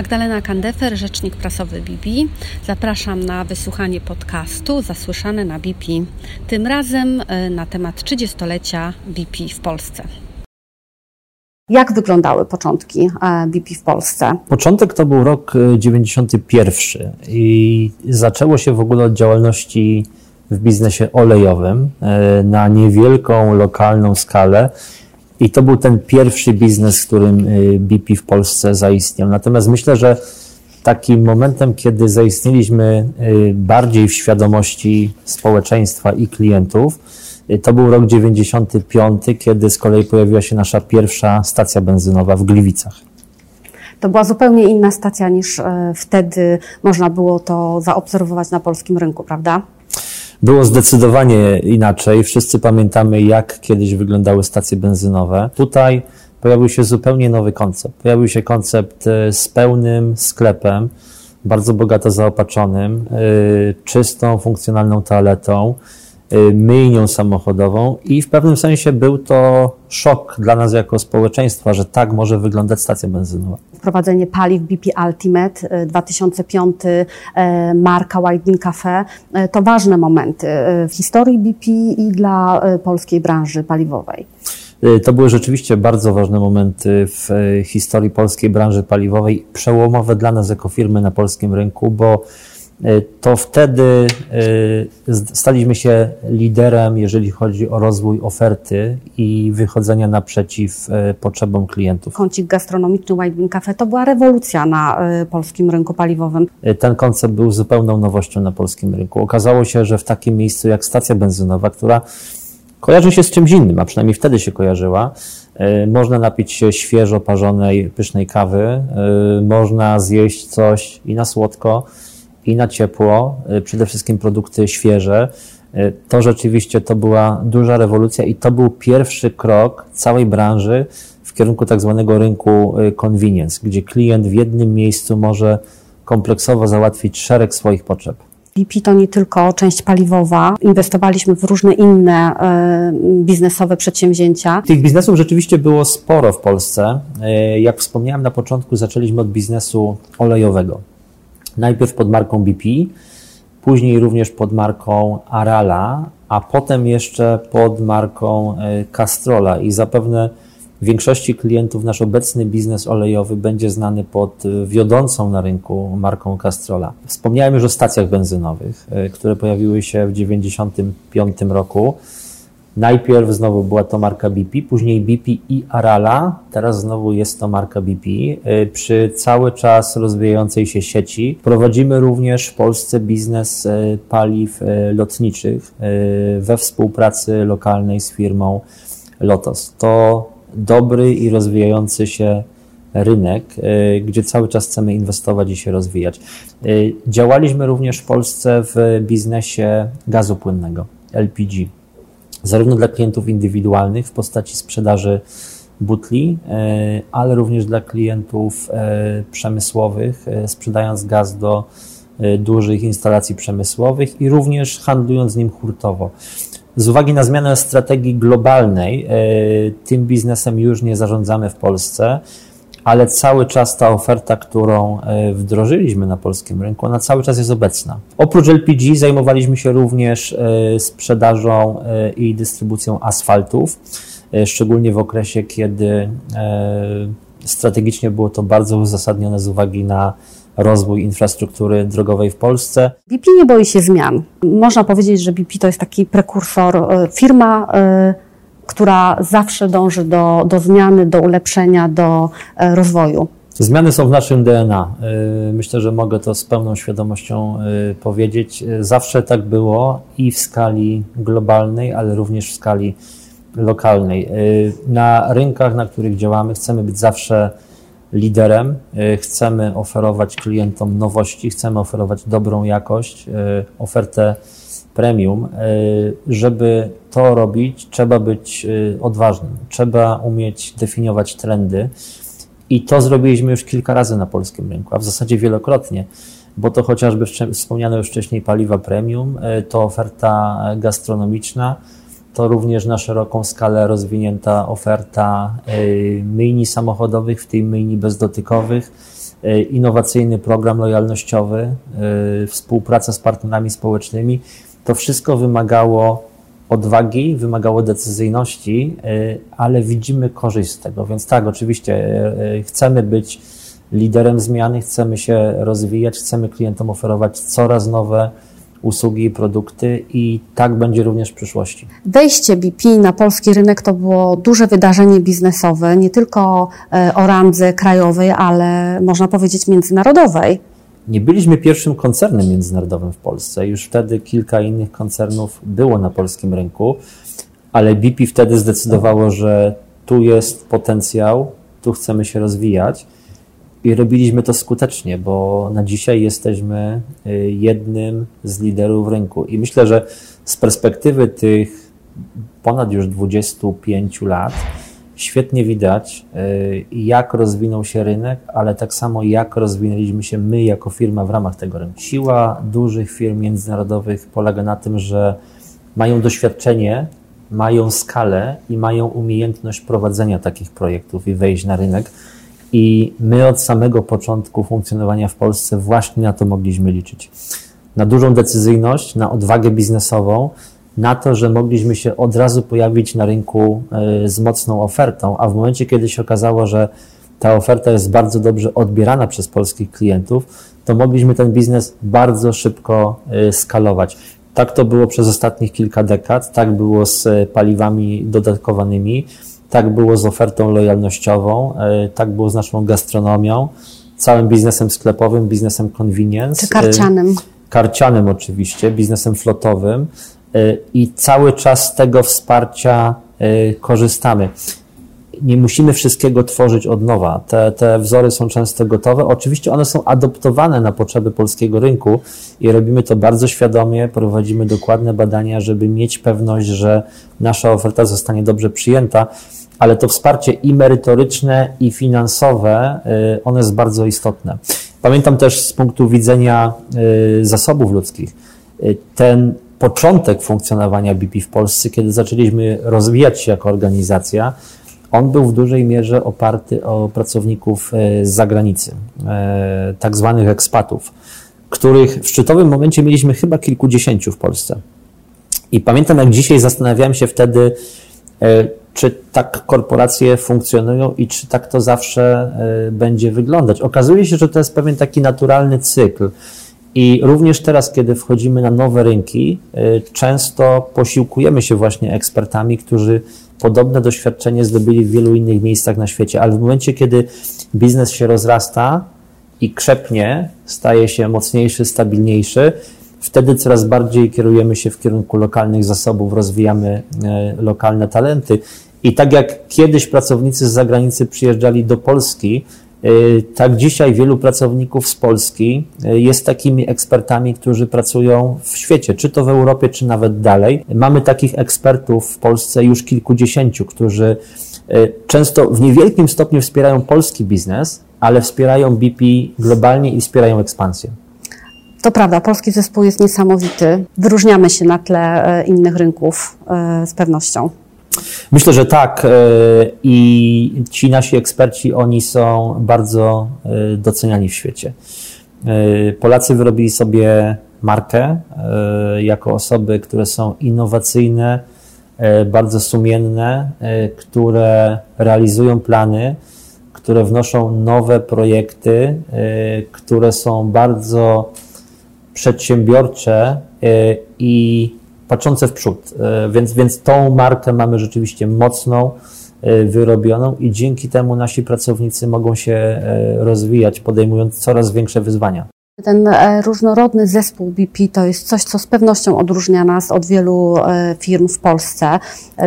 Magdalena Kandefer, rzecznik prasowy BP. Zapraszam na wysłuchanie podcastu Zasłyszane na BP. Tym razem e, na temat 30-lecia BP w Polsce. Jak wyglądały początki e, BP w Polsce? Początek to był rok 91 e, i zaczęło się w ogóle od działalności w biznesie olejowym na niewielką lokalną skalę i to był ten pierwszy biznes, w którym y, BP w Polsce zaistniał. Natomiast myślę, że takim momentem, kiedy zaistnieliśmy y, bardziej w świadomości społeczeństwa i klientów, y, to był rok 95, kiedy z kolei pojawiła się nasza pierwsza stacja benzynowa w Gliwicach. To była zupełnie inna stacja niż e, wtedy można było to zaobserwować na polskim rynku, prawda? Było zdecydowanie inaczej. Wszyscy pamiętamy, jak kiedyś wyglądały stacje benzynowe. Tutaj pojawił się zupełnie nowy koncept. Pojawił się koncept e, z pełnym sklepem, bardzo bogato zaopatrzonym, e, czystą, funkcjonalną toaletą, myjnią samochodową i w pewnym sensie był to szok dla nas jako społeczeństwa, że tak może wyglądać stacja benzynowa. Wprowadzenie paliw BP Ultimate 2005, y, y, marka Bean Cafe, to ważne momenty w historii BP i dla polskiej branży paliwowej. To były rzeczywiście bardzo ważne momenty w historii polskiej branży paliwowej, przełomowe dla nas jako firmy na polskim rynku, bo to wtedy e, staliśmy się liderem, jeżeli chodzi o rozwój oferty i wychodzenia naprzeciw e, potrzebom klientów. Kącik gastronomiczny Bean Cafe to była rewolucja na polskim rynku paliwowym. Ten koncept był zupełną nowością na polskim rynku. Okazało się, że w takim miejscu jak stacja benzynowa, która kojarzy się z czymś innym, a przynajmniej wtedy się kojarzyła, można napić się świeżo parzonej, pysznej kawy, można zjeść coś i na słodko, i na ciepło, y, przede wszystkim produkty świeże. Y, to rzeczywiście to była duża rewolucja i to był pierwszy krok całej branży w kierunku tak zwanego rynku y, convenience, gdzie klient w jednym miejscu może kompleksowo załatwić szereg swoich potrzeb. BP to nie tylko część paliwowa. Inwestowaliśmy w różne inne biznesowe przedsięwzięcia. Tych biznesów rzeczywiście było sporo w Polsce. Jak wspomniałem na początku, zaczęliśmy od biznesu olejowego. Najpierw pod marką BP, później również pod marką Arala, a potem jeszcze pod marką e, Castrola i zapewne większości klientów nasz obecny biznes olejowy będzie znany pod e, wiodącą na rynku marką Castrola. Wspomniałem już o stacjach benzynowych, e, które pojawiły się w 1995 roku. Najpierw znowu była to marka BP, później BP i Arala, teraz znowu jest to marka BP. Y, przy cały czas rozwijającej się sieci prowadzimy również w Polsce biznes y, paliw y, lotniczych we współpracy lokalnej z firmą Lotos. To dobry i rozwijający się rynek, gdzie cały czas chcemy inwestować i się rozwijać. Działaliśmy również w Polsce w biznesie gazu płynnego, LPG zarówno dla klientów indywidualnych w postaci sprzedaży butli, e, ale również dla klientów e, przemysłowych, e, sprzedając gaz do dużych instalacji przemysłowych i również handlując nim hurtowo. Z uwagi na zmianę strategii globalnej, tym biznesem już nie zarządzamy w Polsce ale cały czas ta oferta, którą e, wdrożyliśmy na polskim rynku, ona cały czas jest obecna. Oprócz LPG zajmowaliśmy się również e, sprzedażą e, i dystrybucją asfaltów, szczególnie w okresie, kiedy strategicznie było to bardzo uzasadnione z uwagi na rozwój infrastruktury drogowej w Polsce. BP nie boi się zmian. Można powiedzieć, że BP to jest taki prekursor, firma która zawsze dąży do, do zmiany, do ulepszenia, do e, rozwoju. Zmiany są w naszym DNA. E, myślę, że mogę to z pełną świadomością e, powiedzieć. Zawsze tak było i w skali globalnej, ale również w skali lokalnej. Na rynkach, na których działamy, chcemy być zawsze liderem, chcemy oferować klientom nowości, chcemy oferować dobrą jakość, ofertę premium, żeby to robić, trzeba być e, odważnym, trzeba umieć definiować trendy. I to zrobiliśmy już kilka razy na polskim rynku, a w zasadzie wielokrotnie, bo to chociażby wspomniane już wcześniej paliwa premium, e, to oferta gastronomiczna, to również na szeroką skalę rozwinięta oferta myjni samochodowych, w tej myjni bezdotykowych, innowacyjny program lojalnościowy, współpraca z partnerami społecznymi. To wszystko wymagało odwagi, wymagało decyzyjności, ale widzimy korzyść z tego. Więc tak, oczywiście chcemy być liderem zmiany, chcemy się rozwijać, chcemy klientom oferować coraz nowe usługi i produkty i tak będzie również w przyszłości. Wejście BP na polski rynek to było duże wydarzenie biznesowe, nie tylko o randze krajowej, ale można powiedzieć międzynarodowej. Nie byliśmy pierwszym koncernem międzynarodowym w Polsce. Już wtedy kilka innych koncernów było na polskim rynku, ale BP wtedy zdecydowało, że tu jest potencjał, tu chcemy się rozwijać i robiliśmy to skutecznie, bo na dzisiaj jesteśmy y, jednym z liderów rynku. I myślę, że z perspektywy tych ponad już 25 lat świetnie widać, y, jak rozwinął się rynek, ale tak samo jak rozwinęliśmy się my jako firma w ramach tego rynku. Siła dużych firm międzynarodowych polega na tym, że mają doświadczenie, mają skalę i mają umiejętność prowadzenia takich projektów i wejść na rynek i my od samego początku funkcjonowania w Polsce właśnie na to mogliśmy liczyć. Na dużą decyzyjność, na odwagę biznesową, na to, że mogliśmy się od razu pojawić na rynku e, z mocną ofertą, a w momencie, kiedy się okazało, że ta oferta jest bardzo dobrze odbierana przez polskich klientów, to mogliśmy ten biznes bardzo szybko e, skalować. Tak to było przez ostatnich kilka dekad, tak było z paliwami dodatkowanymi, tak było z ofertą lojalnościową, e, tak było z naszą gastronomią, całym biznesem sklepowym, biznesem convenience. Czy karcianym. E, karcianym oczywiście, biznesem flotowym e, i cały czas z tego wsparcia korzystamy nie musimy wszystkiego tworzyć od nowa. Te, te wzory są często gotowe. Oczywiście one są adoptowane na potrzeby polskiego rynku i robimy to bardzo świadomie. Prowadzimy dokładne badania, żeby mieć pewność, że nasza oferta zostanie dobrze przyjęta ale to wsparcie i merytoryczne, i finansowe, y, one jest bardzo istotne. Pamiętam też z punktu widzenia y, zasobów ludzkich, y, ten początek funkcjonowania BP w Polsce, kiedy zaczęliśmy rozwijać się jako organizacja, on był w dużej mierze oparty o pracowników z zagranicy, tak zwanych ekspatów, których w szczytowym momencie mieliśmy chyba kilkudziesięciu w Polsce. I pamiętam, jak dzisiaj zastanawiałem się wtedy, czy tak korporacje funkcjonują i czy tak to zawsze e, będzie wyglądać. Okazuje się, że to jest pewien taki naturalny cykl. I również teraz, kiedy wchodzimy na nowe rynki, e, często posiłkujemy się właśnie ekspertami, którzy podobne doświadczenie zdobyli w wielu innych miejscach na świecie, ale w momencie, kiedy biznes się rozrasta i krzepnie, staje się mocniejszy, stabilniejszy, wtedy coraz bardziej kierujemy się w kierunku lokalnych zasobów, rozwijamy e, lokalne talenty. I tak jak kiedyś pracownicy z zagranicy przyjeżdżali do Polski, tak dzisiaj wielu pracowników z Polski e, jest takimi ekspertami, którzy pracują w świecie, czy to w Europie, czy nawet dalej. Mamy takich ekspertów w Polsce już kilkudziesięciu, którzy często w niewielkim stopniu wspierają polski biznes, ale wspierają BP globalnie i wspierają ekspansję. To prawda, polski zespół jest niesamowity. Wyróżniamy się na tle e, innych rynków e, z pewnością. Myślę, że tak. E, I ci nasi eksperci, oni są bardzo doceniani w świecie. Polacy wyrobili sobie markę jako osoby, które są innowacyjne, bardzo sumienne, które realizują plany, które wnoszą nowe projekty, które są bardzo przedsiębiorcze e, i patrzące w przód. E, więc, więc tą markę mamy rzeczywiście mocną, e, wyrobioną i dzięki temu nasi pracownicy mogą się rozwijać, podejmując coraz większe wyzwania. Ten e, różnorodny zespół BP to jest coś, co z pewnością odróżnia nas od wielu e, firm w Polsce.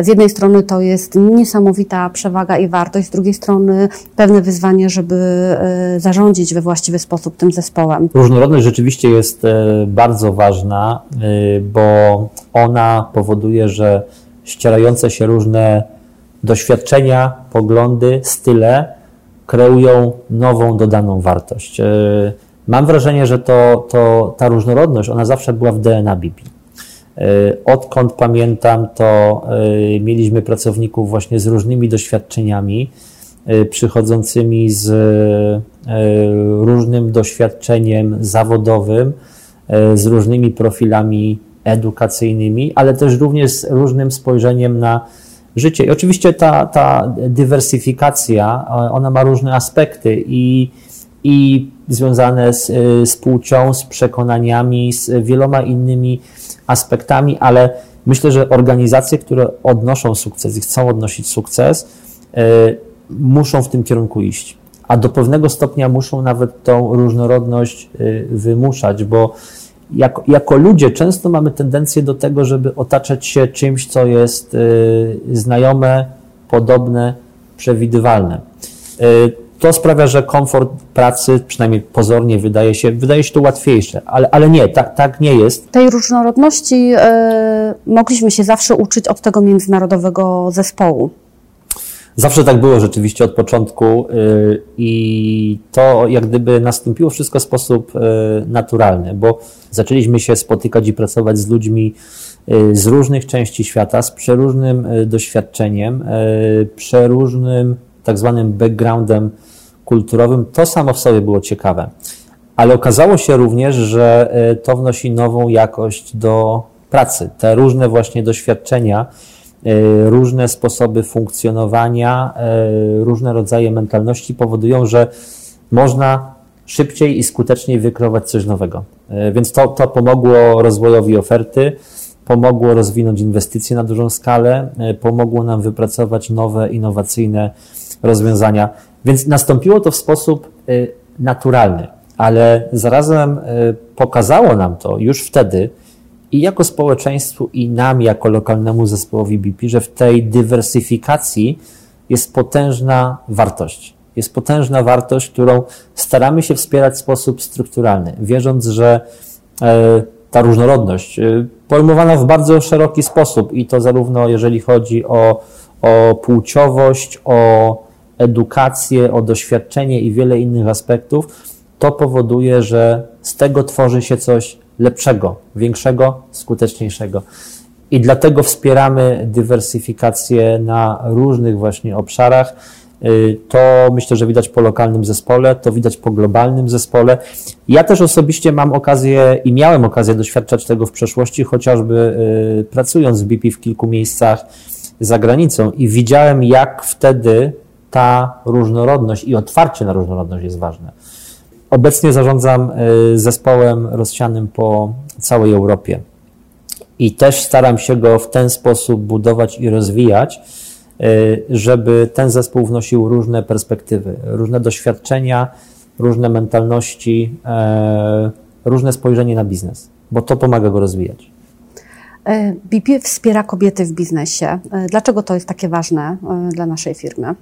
Z jednej strony to jest niesamowita przewaga i wartość, z drugiej strony pewne wyzwanie, żeby e, zarządzić we właściwy sposób tym zespołem. Różnorodność rzeczywiście jest bardzo ważna, bo ona powoduje, że ścierające się różne doświadczenia, poglądy, style kreują nową dodaną wartość. Mam wrażenie, że to, to, ta różnorodność, ona zawsze była w DNA BP. E, odkąd pamiętam, to e, mieliśmy pracowników właśnie z różnymi doświadczeniami przychodzącymi z różnym doświadczeniem zawodowym, z różnymi profilami edukacyjnymi, ale też również z różnym spojrzeniem na życie. I oczywiście ta, ta dywersyfikacja, ona ma różne aspekty i, i związane z, z płcią, z przekonaniami, z wieloma innymi aspektami, ale myślę, że organizacje, które odnoszą sukces i chcą odnosić sukces, y, muszą w tym kierunku iść. A do pewnego stopnia muszą nawet tą różnorodność y, wymuszać, bo jako, jako ludzie często mamy tendencję do tego, żeby otaczać się czymś, co jest y, znajome, podobne, przewidywalne. To sprawia, że komfort pracy, przynajmniej pozornie, wydaje się, wydaje się to łatwiejsze, ale, ale nie, tak, tak nie jest. Tej różnorodności y, mogliśmy się zawsze uczyć od tego międzynarodowego zespołu. Zawsze tak było rzeczywiście od początku y, i to jak gdyby nastąpiło wszystko w sposób y, naturalny, bo zaczęliśmy się spotykać i pracować z ludźmi z różnych części świata, z przeróżnym doświadczeniem, przeróżnym tak zwanym backgroundem kulturowym. To samo w sobie było ciekawe. Ale okazało się również, że to wnosi nową jakość do pracy. Te różne właśnie doświadczenia, E, różne sposoby funkcjonowania, e, różne rodzaje mentalności powodują, że można szybciej i skuteczniej wykreować coś nowego. E, więc to, to pomogło rozwojowi oferty, pomogło rozwinąć inwestycje na dużą skalę, pomogło nam wypracować nowe, innowacyjne rozwiązania. Więc nastąpiło to w sposób naturalny, ale zarazem pokazało nam to już wtedy, i jako społeczeństwu, i nam, jako lokalnemu zespołowi BP, że w tej dywersyfikacji jest potężna wartość. Jest potężna wartość, którą staramy się wspierać w sposób strukturalny, wierząc, że e, ta różnorodność, e, pojmowana w bardzo szeroki sposób, i to zarówno jeżeli chodzi o, o płciowość, o edukację, o doświadczenie i wiele innych aspektów, to powoduje, że z tego tworzy się coś lepszego, większego, skuteczniejszego. I dlatego wspieramy dywersyfikację na różnych właśnie obszarach. Y, to myślę, że widać po lokalnym zespole, to widać po globalnym zespole. Ja też osobiście mam okazję i miałem okazję doświadczać tego w przeszłości, chociażby y, pracując w BP w kilku miejscach za granicą i widziałem, jak wtedy ta różnorodność i otwarcie na różnorodność jest ważne. Obecnie zarządzam y, zespołem rozsianym po całej Europie i też staram się go w ten sposób budować i rozwijać, żeby ten zespół wnosił różne perspektywy, różne doświadczenia, różne mentalności, e, różne spojrzenie na biznes, bo to pomaga go rozwijać. E, BP wspiera kobiety w biznesie. Dlaczego to jest takie ważne dla naszej firmy?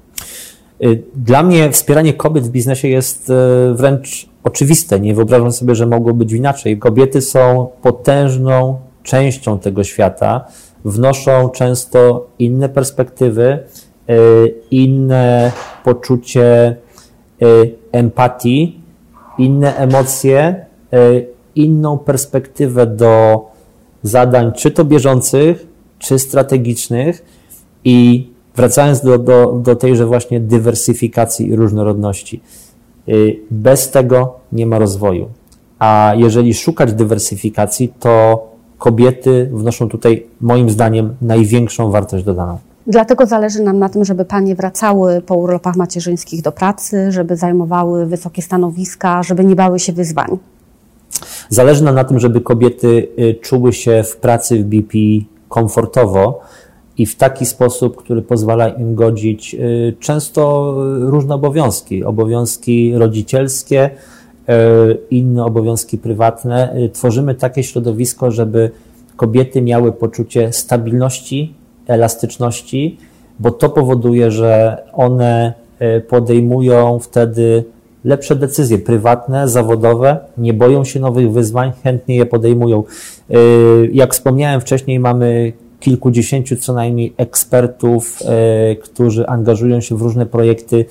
Y, dla mnie wspieranie kobiet w biznesie jest y, wręcz oczywiste. Nie wyobrażam sobie, że mogło być inaczej. Kobiety są potężną częścią tego świata, wnoszą często inne perspektywy, y, inne poczucie empatii, inne emocje, inną perspektywę do zadań, czy to bieżących, czy strategicznych i Wracając do, do, do tejże właśnie dywersyfikacji i różnorodności. Bez tego nie ma rozwoju. A jeżeli szukać dywersyfikacji, to kobiety wnoszą tutaj, moim zdaniem, największą wartość dodaną. Dlatego zależy nam na tym, żeby panie wracały po urlopach macierzyńskich do pracy, żeby zajmowały wysokie stanowiska, żeby nie bały się wyzwań. Zależy nam na tym, żeby kobiety y, czuły się w pracy w BP komfortowo, i w taki sposób, który pozwala im godzić y, często różne obowiązki, obowiązki rodzicielskie, y, inne obowiązki prywatne. Y, tworzymy takie środowisko, żeby kobiety miały poczucie stabilności, elastyczności, bo to powoduje, że one podejmują wtedy lepsze decyzje prywatne, zawodowe, nie boją się nowych wyzwań, chętnie je podejmują. Jak wspomniałem wcześniej, mamy kilkudziesięciu co najmniej ekspertów, e, którzy angażują się w różne projekty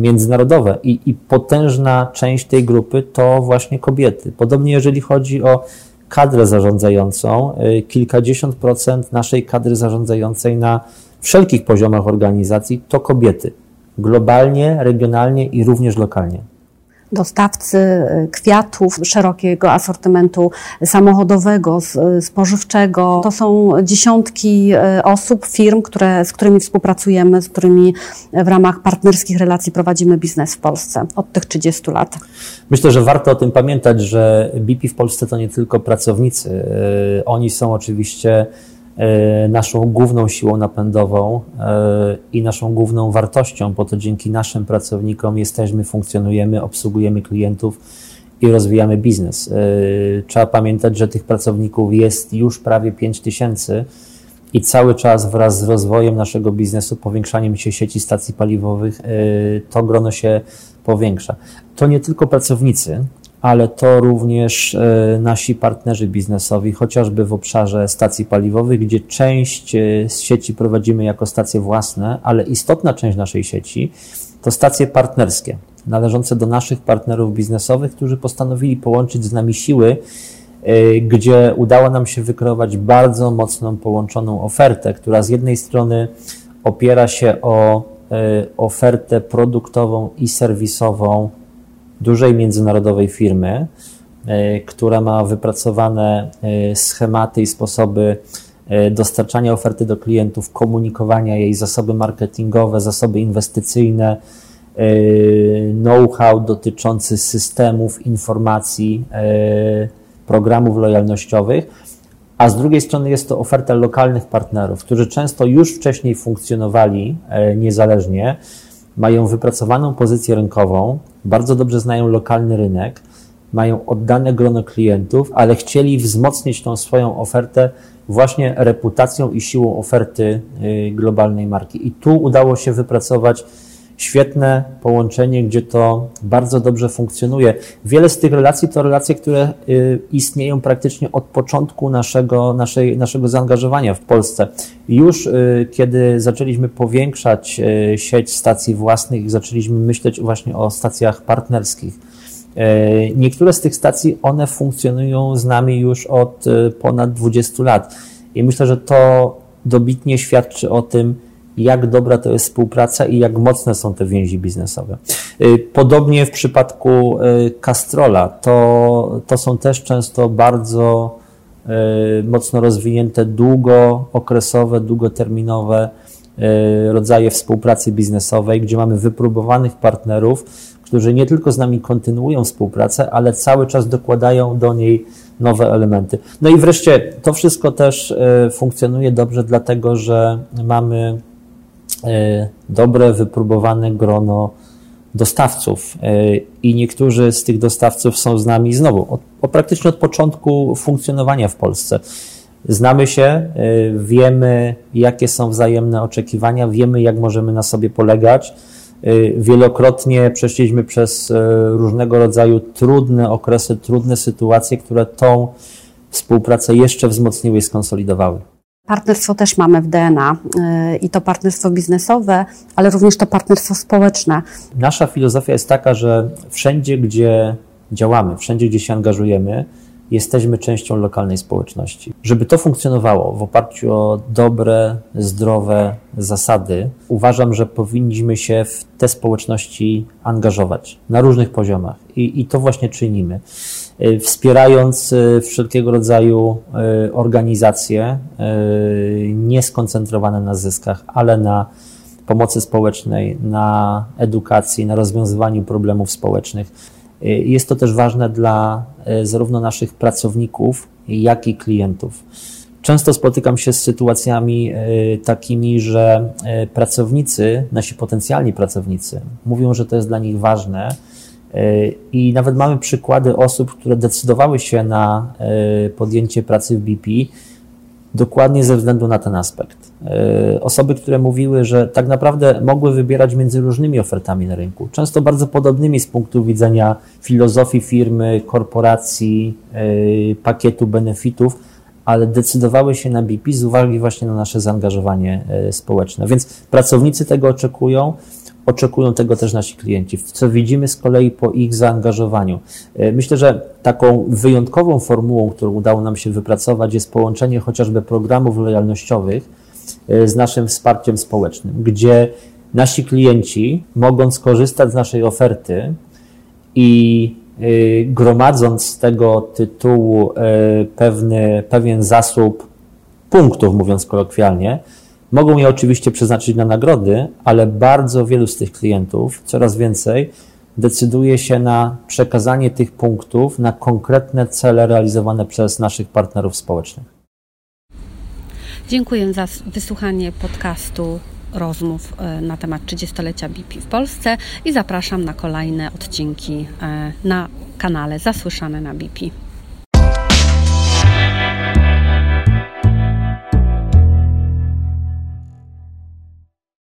międzynarodowe I, i potężna część tej grupy to właśnie kobiety. Podobnie jeżeli chodzi o kadrę zarządzającą, e, kilkadziesiąt procent naszej kadry zarządzającej na wszelkich poziomach organizacji to kobiety. globalnie, regionalnie i również lokalnie dostawcy y, kwiatów, szerokiego asortymentu samochodowego, y, spożywczego. To są dziesiątki y, osób, firm, które, z którymi współpracujemy, z którymi w ramach partnerskich relacji prowadzimy biznes w Polsce od tych 30 lat. Myślę, że warto o tym pamiętać, że BP w Polsce to nie tylko pracownicy. Oni są oczywiście naszą główną siłą napędową e, i naszą główną wartością, bo to dzięki naszym pracownikom jesteśmy, funkcjonujemy, obsługujemy klientów i rozwijamy biznes. E, trzeba pamiętać, że tych pracowników jest już prawie 5 tysięcy i cały czas wraz z rozwojem naszego biznesu, powiększaniem się sieci stacji paliwowych, to grono się powiększa. To nie tylko pracownicy, ale to również e, nasi partnerzy biznesowi, chociażby w obszarze stacji paliwowych, gdzie część e, z sieci prowadzimy jako stacje własne, ale istotna część naszej sieci to stacje partnerskie, należące do naszych partnerów biznesowych, którzy postanowili połączyć z nami siły, e, gdzie udało nam się wykreować bardzo mocną połączoną ofertę, która z jednej strony opiera się o ofertę produktową i serwisową dużej międzynarodowej firmy, e, która ma wypracowane e, schematy i sposoby e, dostarczania oferty do klientów, komunikowania jej, zasoby marketingowe, zasoby inwestycyjne, know-how dotyczący systemów, informacji, programów lojalnościowych, a z drugiej strony jest to oferta lokalnych partnerów, którzy często już wcześniej funkcjonowali niezależnie, mają wypracowaną pozycję rynkową, bardzo dobrze znają lokalny rynek, mają oddane grono klientów, ale chcieli wzmocnić tą swoją ofertę właśnie reputacją i siłą oferty y, globalnej marki. I tu udało się wypracować świetne połączenie, gdzie to bardzo dobrze funkcjonuje. Wiele z tych relacji to relacje, które y, istnieją praktycznie od początku naszego, naszej, naszego zaangażowania w Polsce. Już y, kiedy zaczęliśmy powiększać y, sieć stacji własnych zaczęliśmy myśleć właśnie o stacjach partnerskich, Niektóre z tych stacji, one funkcjonują z nami już od ponad 20 lat. I myślę, że to dobitnie świadczy o tym, jak dobra to jest współpraca i jak mocne są te więzi biznesowe. Y, podobnie w przypadku y, Castrola, to, to są też często bardzo y, mocno rozwinięte, długookresowe, długoterminowe rodzaje współpracy biznesowej, gdzie mamy wypróbowanych partnerów, którzy nie tylko z nami kontynuują współpracę, ale cały czas dokładają do niej nowe elementy. No i wreszcie to wszystko też funkcjonuje dobrze, dlatego że mamy dobre, wypróbowane grono dostawców e, i niektórzy z tych dostawców są z nami znowu od, od, praktycznie od początku funkcjonowania w Polsce. Znamy się, e, wiemy, jakie są wzajemne oczekiwania, wiemy, jak możemy na sobie polegać. Wielokrotnie przeszliśmy przez różnego rodzaju trudne okresy, trudne sytuacje, które tą współpracę jeszcze wzmocniły i skonsolidowały. Partnerstwo też mamy w DNA y, i to partnerstwo biznesowe, ale również to partnerstwo społeczne. Nasza filozofia jest taka, że wszędzie, gdzie działamy, wszędzie, gdzie się angażujemy, jesteśmy częścią lokalnej społeczności. Żeby to funkcjonowało w oparciu o dobre, zdrowe zasady, uważam, że powinniśmy się w te społeczności angażować na różnych poziomach i, i to właśnie czynimy. E, wspierając e, wszelkiego rodzaju e, organizacje nieskoncentrowane na zyskach, ale na pomocy społecznej, na edukacji, na rozwiązywaniu problemów społecznych. Jest to też ważne dla zarówno naszych pracowników, jak i klientów. Często spotykam się z sytuacjami takimi, że pracownicy, nasi potencjalni pracownicy, mówią, że to jest dla nich ważne, i nawet mamy przykłady osób, które decydowały się na e, podjęcie pracy w BP dokładnie ze względu na ten aspekt. E, osoby, które mówiły, że tak naprawdę mogły wybierać między różnymi ofertami na rynku, często bardzo podobnymi z punktu widzenia filozofii firmy, korporacji, e, pakietu benefitów, ale decydowały się na BP z uwagi właśnie na nasze zaangażowanie społeczne. Więc pracownicy tego oczekują oczekują tego też nasi klienci, co widzimy z kolei po ich zaangażowaniu. E, myślę, że taką wyjątkową formułą, którą udało nam się wypracować, jest połączenie chociażby programów lojalnościowych e, z naszym wsparciem społecznym, gdzie nasi klienci, mogąc korzystać z naszej oferty i y, gromadząc z tego tytułu pewny, pewien zasób punktów, mówiąc kolokwialnie, mogą je oczywiście przeznaczyć na nagrody, ale bardzo wielu z tych klientów, coraz więcej, decyduje się na przekazanie tych punktów na konkretne cele realizowane przez naszych partnerów społecznych. Dziękuję za wysłuchanie podcastu rozmów e, na temat 30-lecia BP w Polsce i zapraszam na kolejne odcinki e, na kanale Zasłyszane na BP.